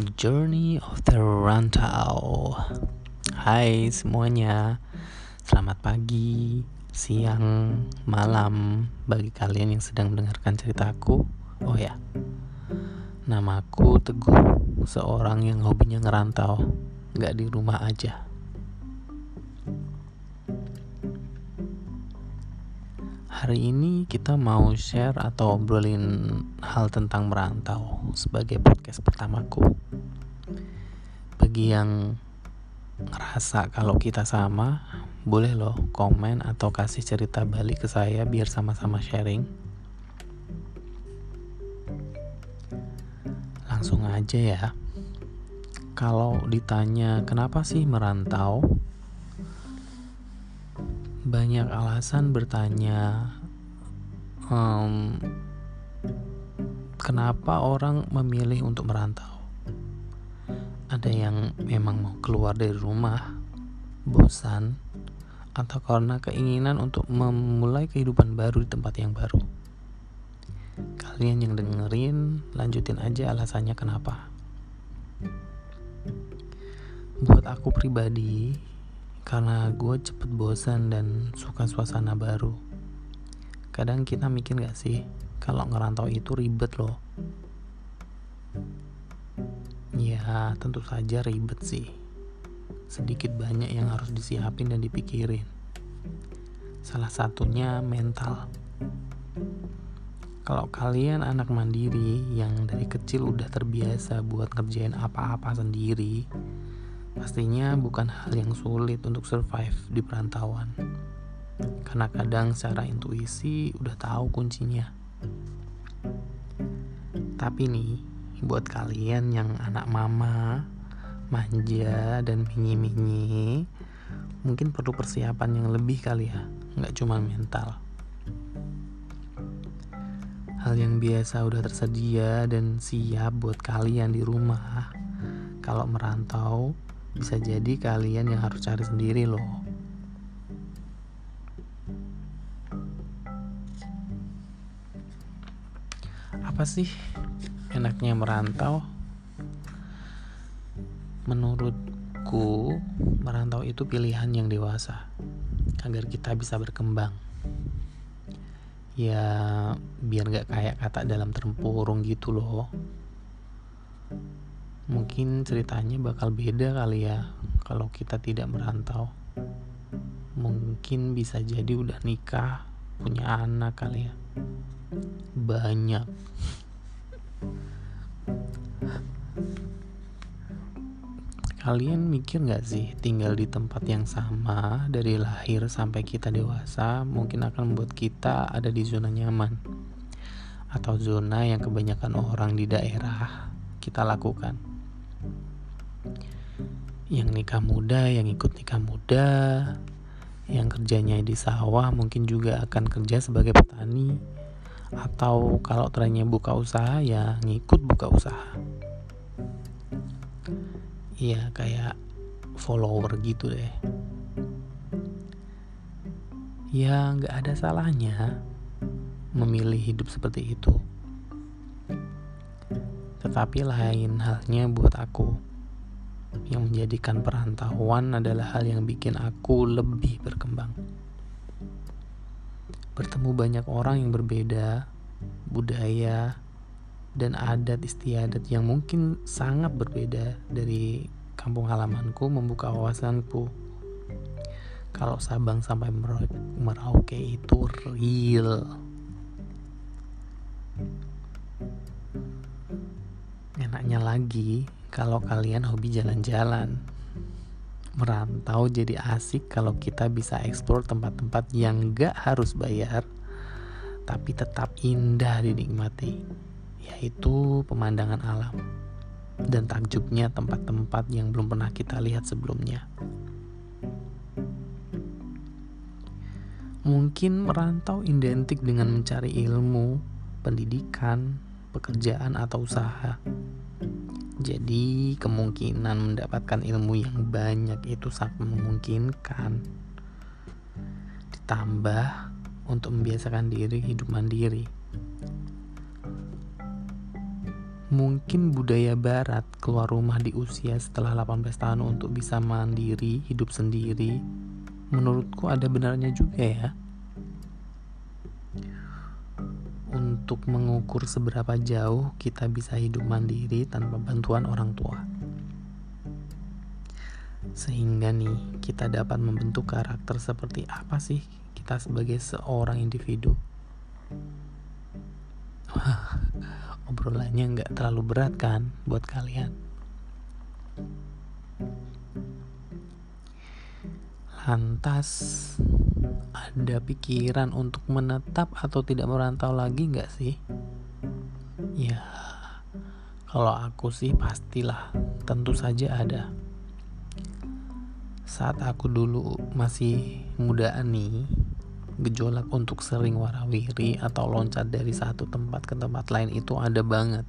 Journey of the Rantau. Hai semuanya. Selamat pagi, siang, malam Bagi kalian yang sedang mendengarkan ceritaku Oh ya Namaku Teguh Seorang yang hobinya ngerantau. Gak di rumah aja Hari ini kita mau share atau obrolin hal tentang merantau sebagai podcast pertamaku. Bagi yang ngerasa kalau kita sama, boleh loh komen atau kasih cerita balik ke saya biar sama-sama sharing. Langsung aja ya. Kalau ditanya kenapa sih merantau, banyak alasan bertanya um, kenapa orang memilih untuk merantau? Ada yang memang mau keluar dari rumah bosan atau karena keinginan untuk memulai kehidupan baru di tempat yang baru? Kalian yang dengerin lanjutin aja alasannya kenapa. Buat aku pribadi karena gue cepet bosan dan suka suasana baru. Kadang kita mikir gak sih, kalau ngerantau itu ribet loh. Ya, tentu saja ribet sih. Sedikit banyak yang harus disiapin dan dipikirin. Salah satunya mental. Kalau kalian anak mandiri yang dari kecil udah terbiasa buat ngerjain apa-apa sendiri, Pastinya bukan hal yang sulit untuk survive di perantauan. Karena kadang secara intuisi udah tahu kuncinya. Tapi nih, buat kalian yang anak mama, manja dan minyi-minyi, mungkin perlu persiapan yang lebih kali ya, nggak cuma mental. Hal yang biasa udah tersedia dan siap buat kalian di rumah. Kalau merantau, bisa jadi kalian yang harus cari sendiri loh. Apa sih enaknya merantau? Menurutku, merantau itu pilihan yang dewasa agar kita bisa berkembang. Ya, biar gak kayak kata dalam tempurung gitu loh mungkin ceritanya bakal beda kali ya kalau kita tidak merantau. Mungkin bisa jadi udah nikah punya anak kali ya. Banyak. Kalian mikir gak sih tinggal di tempat yang sama dari lahir sampai kita dewasa mungkin akan membuat kita ada di zona nyaman? Atau zona yang kebanyakan orang di daerah kita lakukan yang nikah muda, yang ikut nikah muda, yang kerjanya di sawah mungkin juga akan kerja sebagai petani atau kalau trennya buka usaha ya ngikut buka usaha. Iya kayak follower gitu deh. Ya nggak ada salahnya memilih hidup seperti itu. Tetapi lain halnya buat aku yang menjadikan perantauan adalah hal yang bikin aku lebih berkembang. Bertemu banyak orang yang berbeda, budaya, dan adat istiadat yang mungkin sangat berbeda dari kampung halamanku membuka wawasanku. Kalau Sabang sampai Merauke itu real. Enaknya lagi, kalau kalian hobi jalan-jalan. Merantau jadi asik kalau kita bisa eksplor tempat-tempat yang gak harus bayar, tapi tetap indah dinikmati, yaitu pemandangan alam dan takjubnya tempat-tempat yang belum pernah kita lihat sebelumnya. Mungkin merantau identik dengan mencari ilmu, pendidikan, pekerjaan, atau usaha. Jadi kemungkinan mendapatkan ilmu yang banyak itu sangat memungkinkan. Ditambah untuk membiasakan diri hidup mandiri. Mungkin budaya barat keluar rumah di usia setelah 18 tahun untuk bisa mandiri, hidup sendiri. Menurutku ada benarnya juga ya. Untuk mengukur seberapa jauh kita bisa hidup mandiri tanpa bantuan orang tua. Sehingga nih kita dapat membentuk karakter seperti apa sih kita sebagai seorang individu. obrolannya nggak terlalu berat kan buat kalian lantas ada pikiran untuk menetap atau tidak merantau lagi nggak sih ya kalau aku sih pastilah tentu saja ada saat aku dulu masih mudaan nih gejolak untuk sering warawiri atau loncat dari satu tempat ke tempat lain itu ada banget.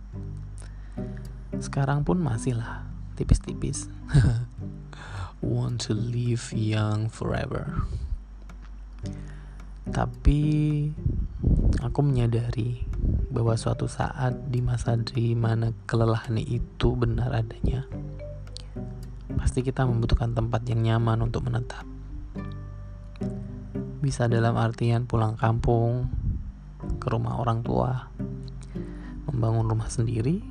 Sekarang pun masih lah, tipis-tipis. Want to live young forever. Tapi aku menyadari bahwa suatu saat di masa di mana kelelahan itu benar adanya, pasti kita membutuhkan tempat yang nyaman untuk menetap bisa dalam artian pulang kampung ke rumah orang tua, membangun rumah sendiri,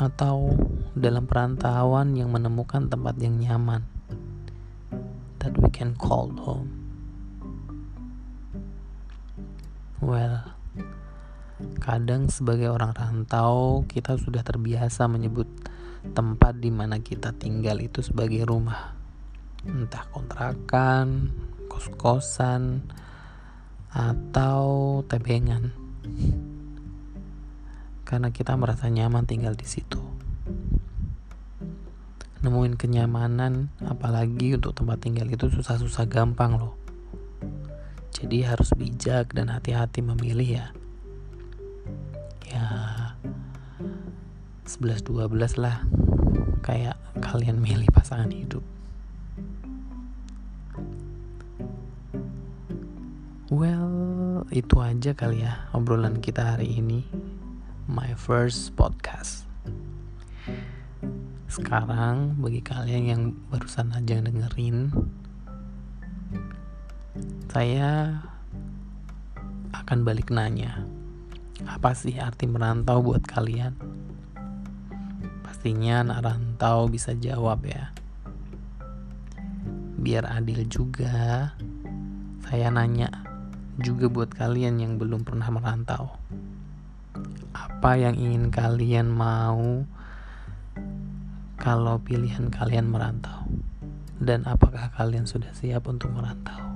atau dalam perantauan yang menemukan tempat yang nyaman that we can call home. Well, kadang sebagai orang rantau kita sudah terbiasa menyebut tempat di mana kita tinggal itu sebagai rumah. Entah kontrakan, kos-kosan atau tebengan. Karena kita merasa nyaman tinggal di situ. Nemuin kenyamanan apalagi untuk tempat tinggal itu susah-susah gampang loh jadi harus bijak dan hati-hati memilih ya ya 11-12 lah kayak kalian milih pasangan hidup Well, itu aja kali ya obrolan kita hari ini. My first podcast. Sekarang bagi kalian yang barusan aja dengerin, saya akan balik nanya. Apa sih arti merantau buat kalian? Pastinya anak rantau bisa jawab ya. Biar adil juga, saya nanya juga buat kalian yang belum pernah merantau. Apa yang ingin kalian mau kalau pilihan kalian merantau? Dan apakah kalian sudah siap untuk merantau?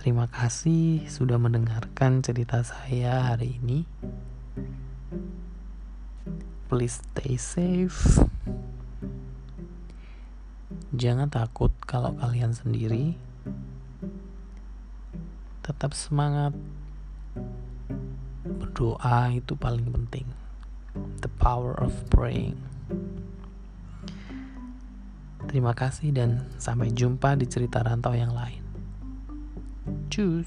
Terima kasih sudah mendengarkan cerita saya hari ini. Please stay safe. Jangan takut kalau kalian sendiri. Tetap semangat. Berdoa itu paling penting. The power of praying. Terima kasih dan sampai jumpa di cerita rantau yang lain. Tschüss.